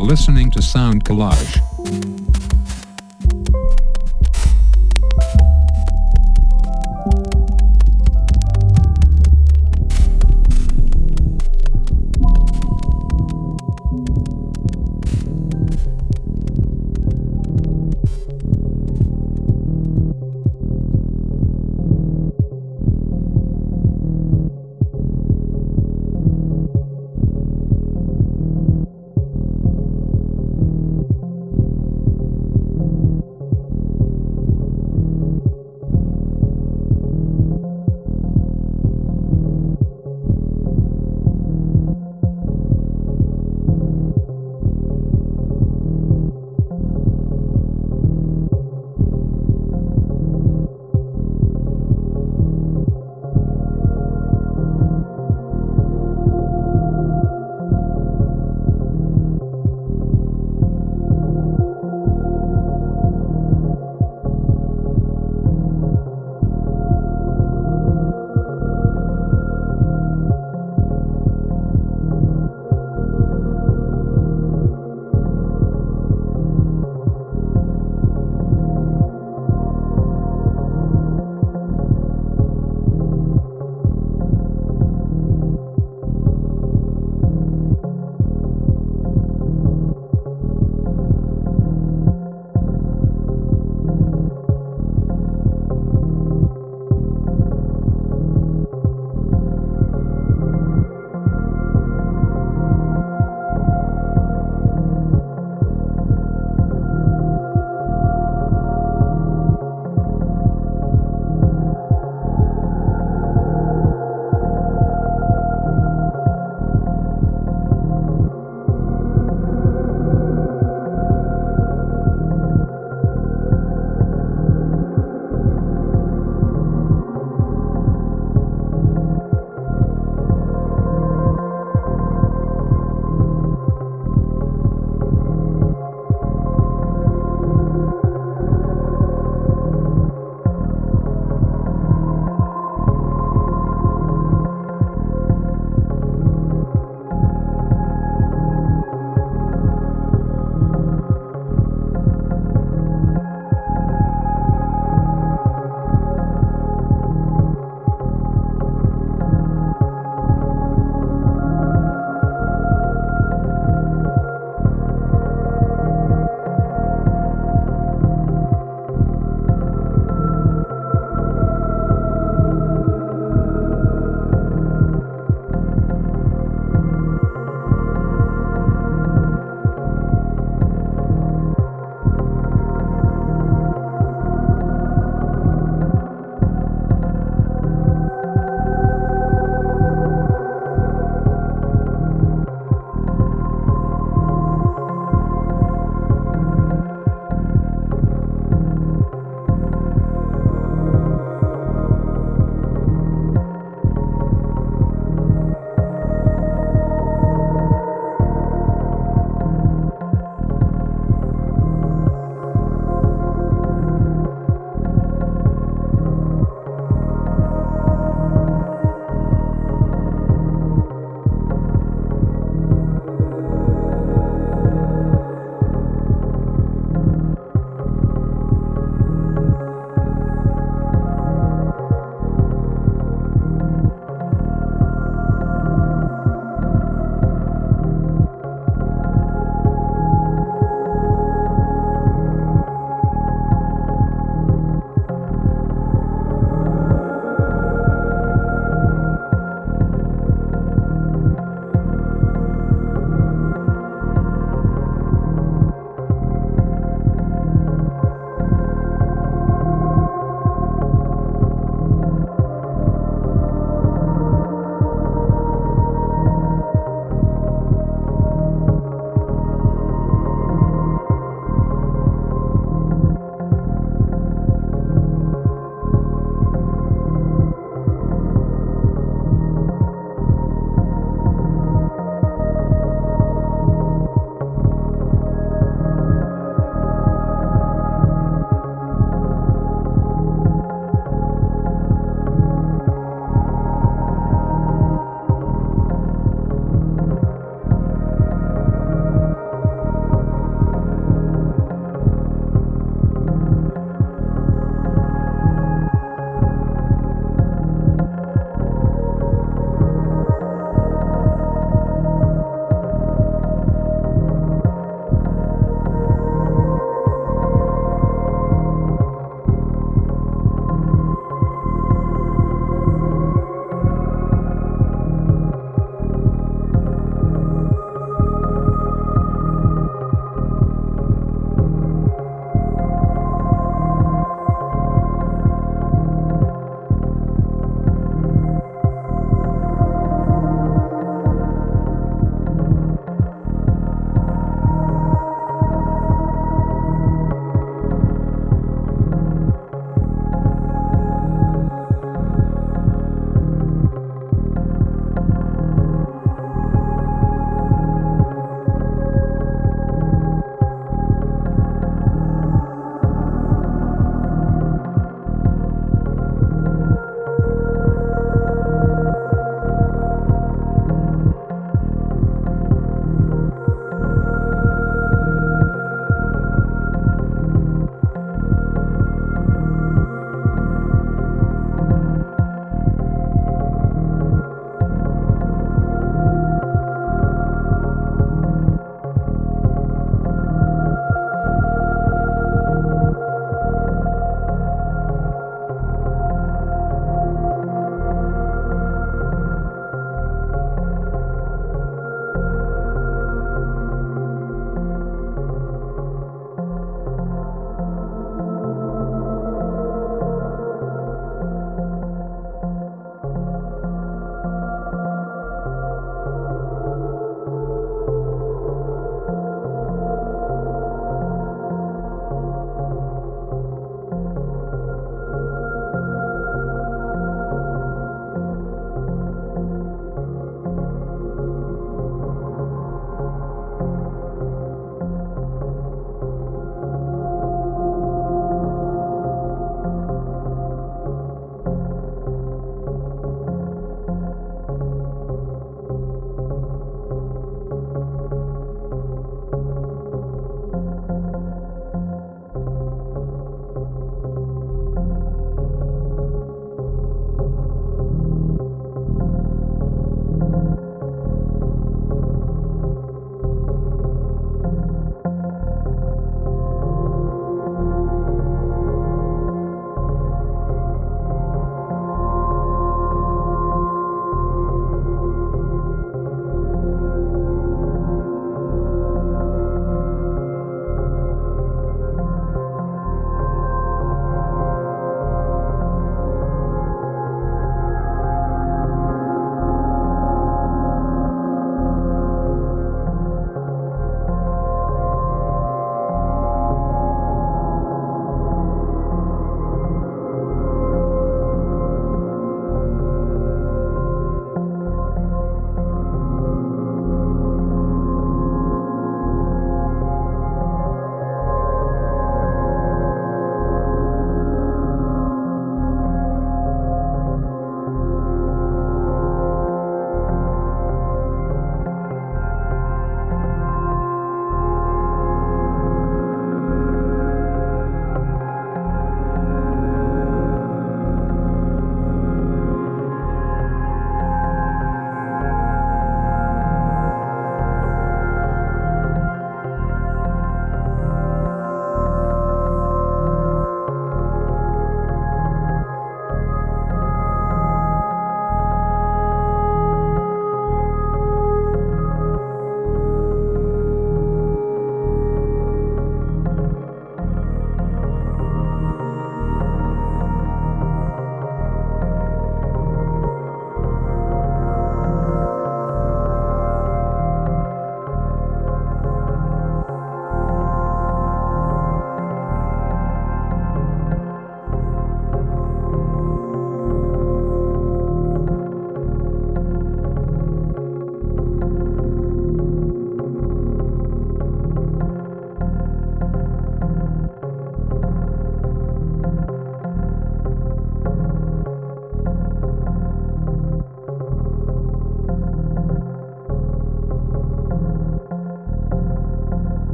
listening to Sound Collage.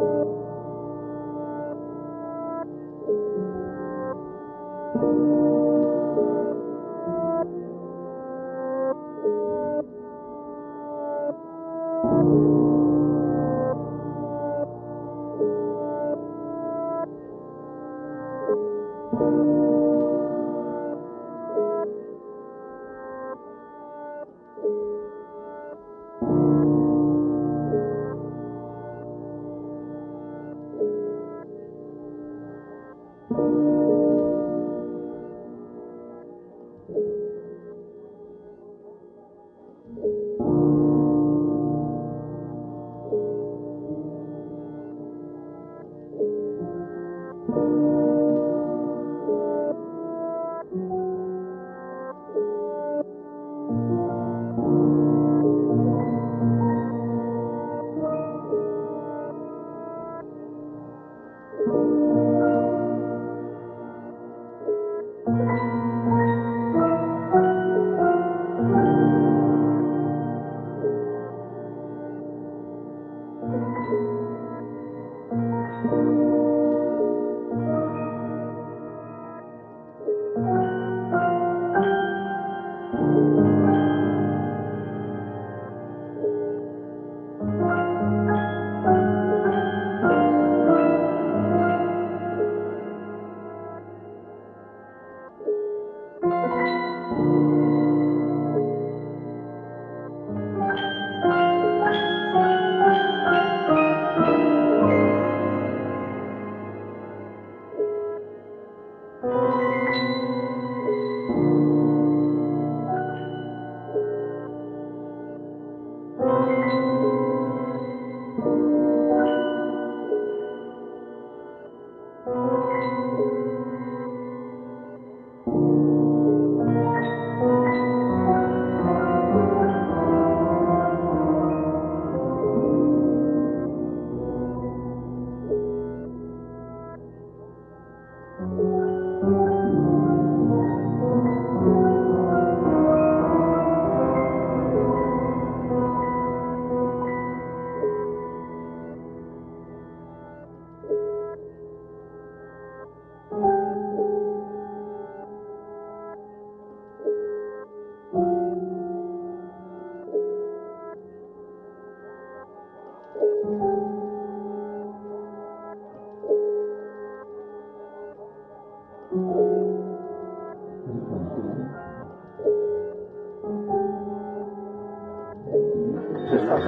you.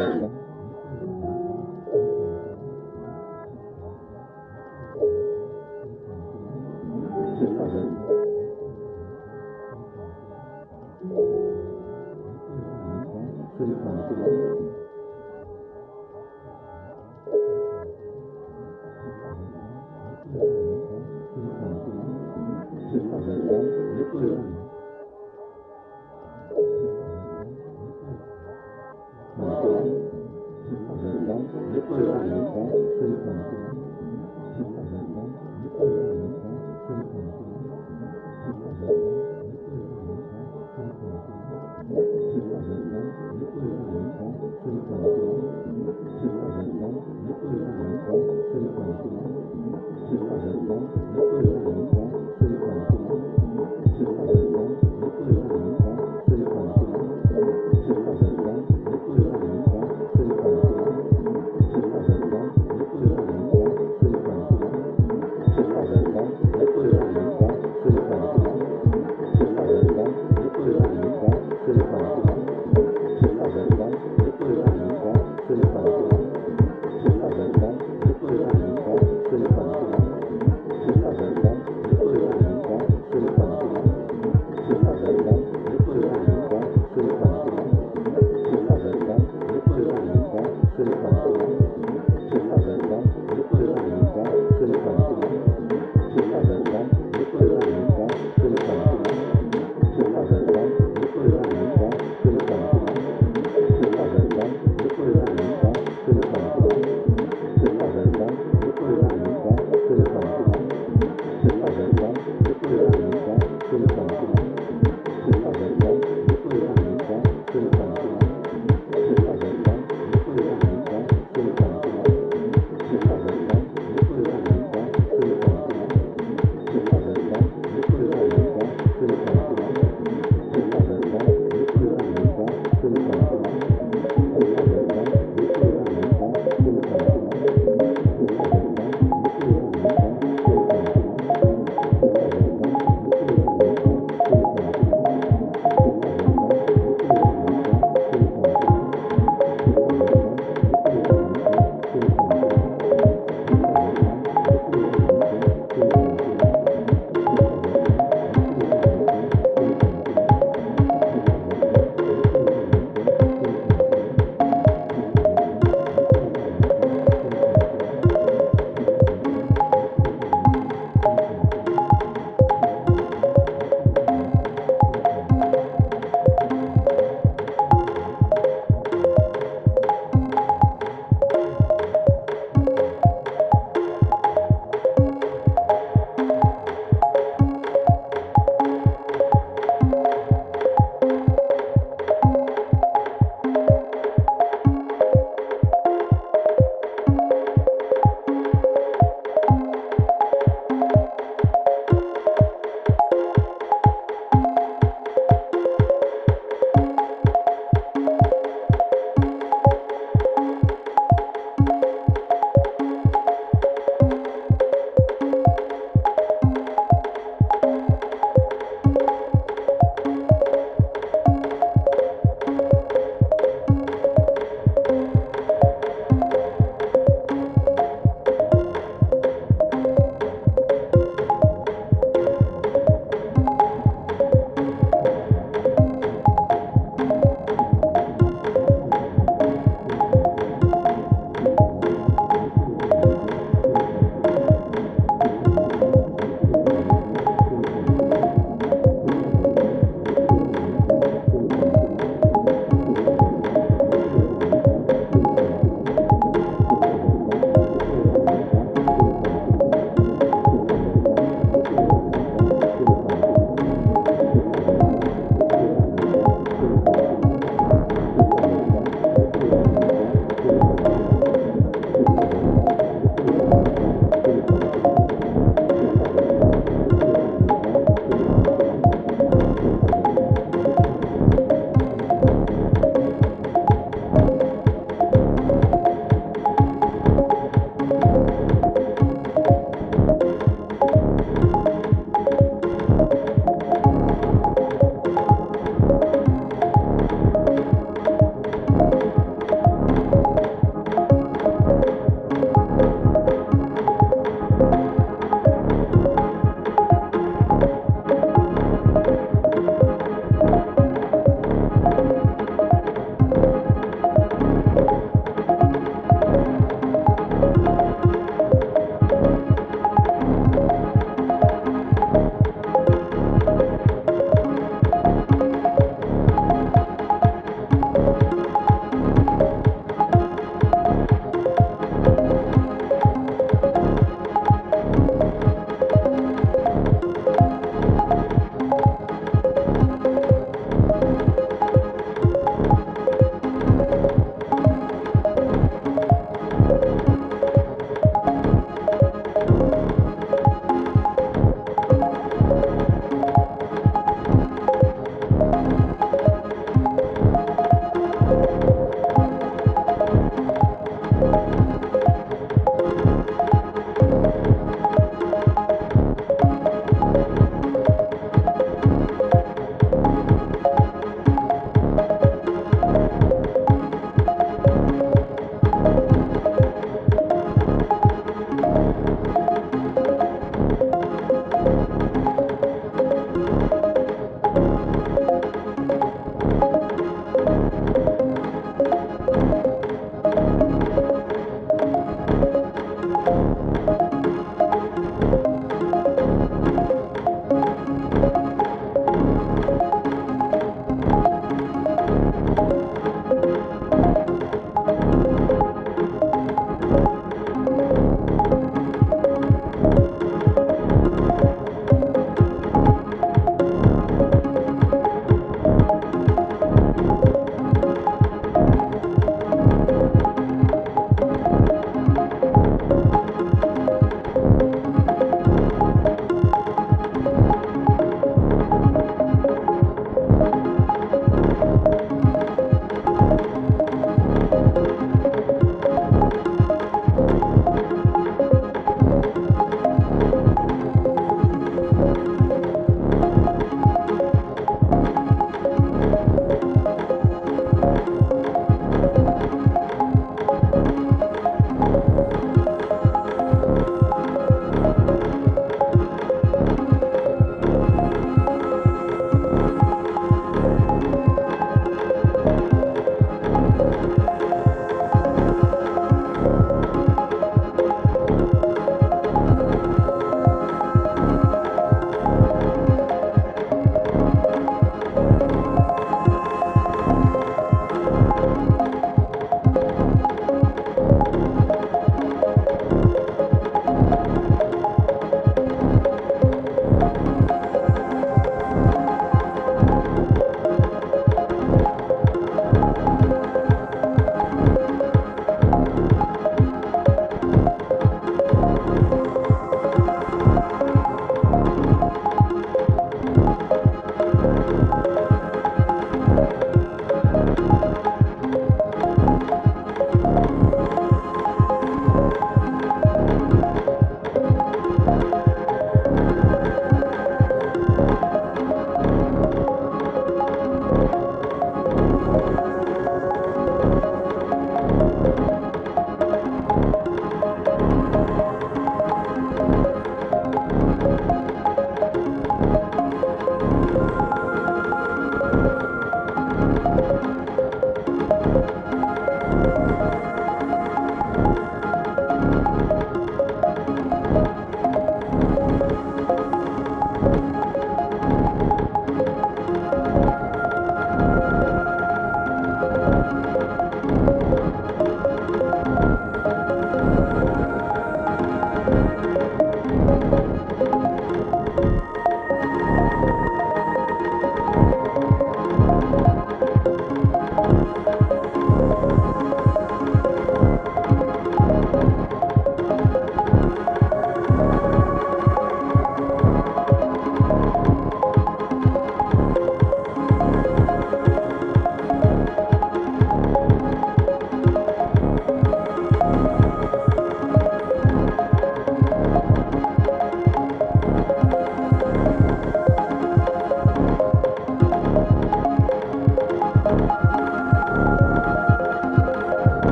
Thank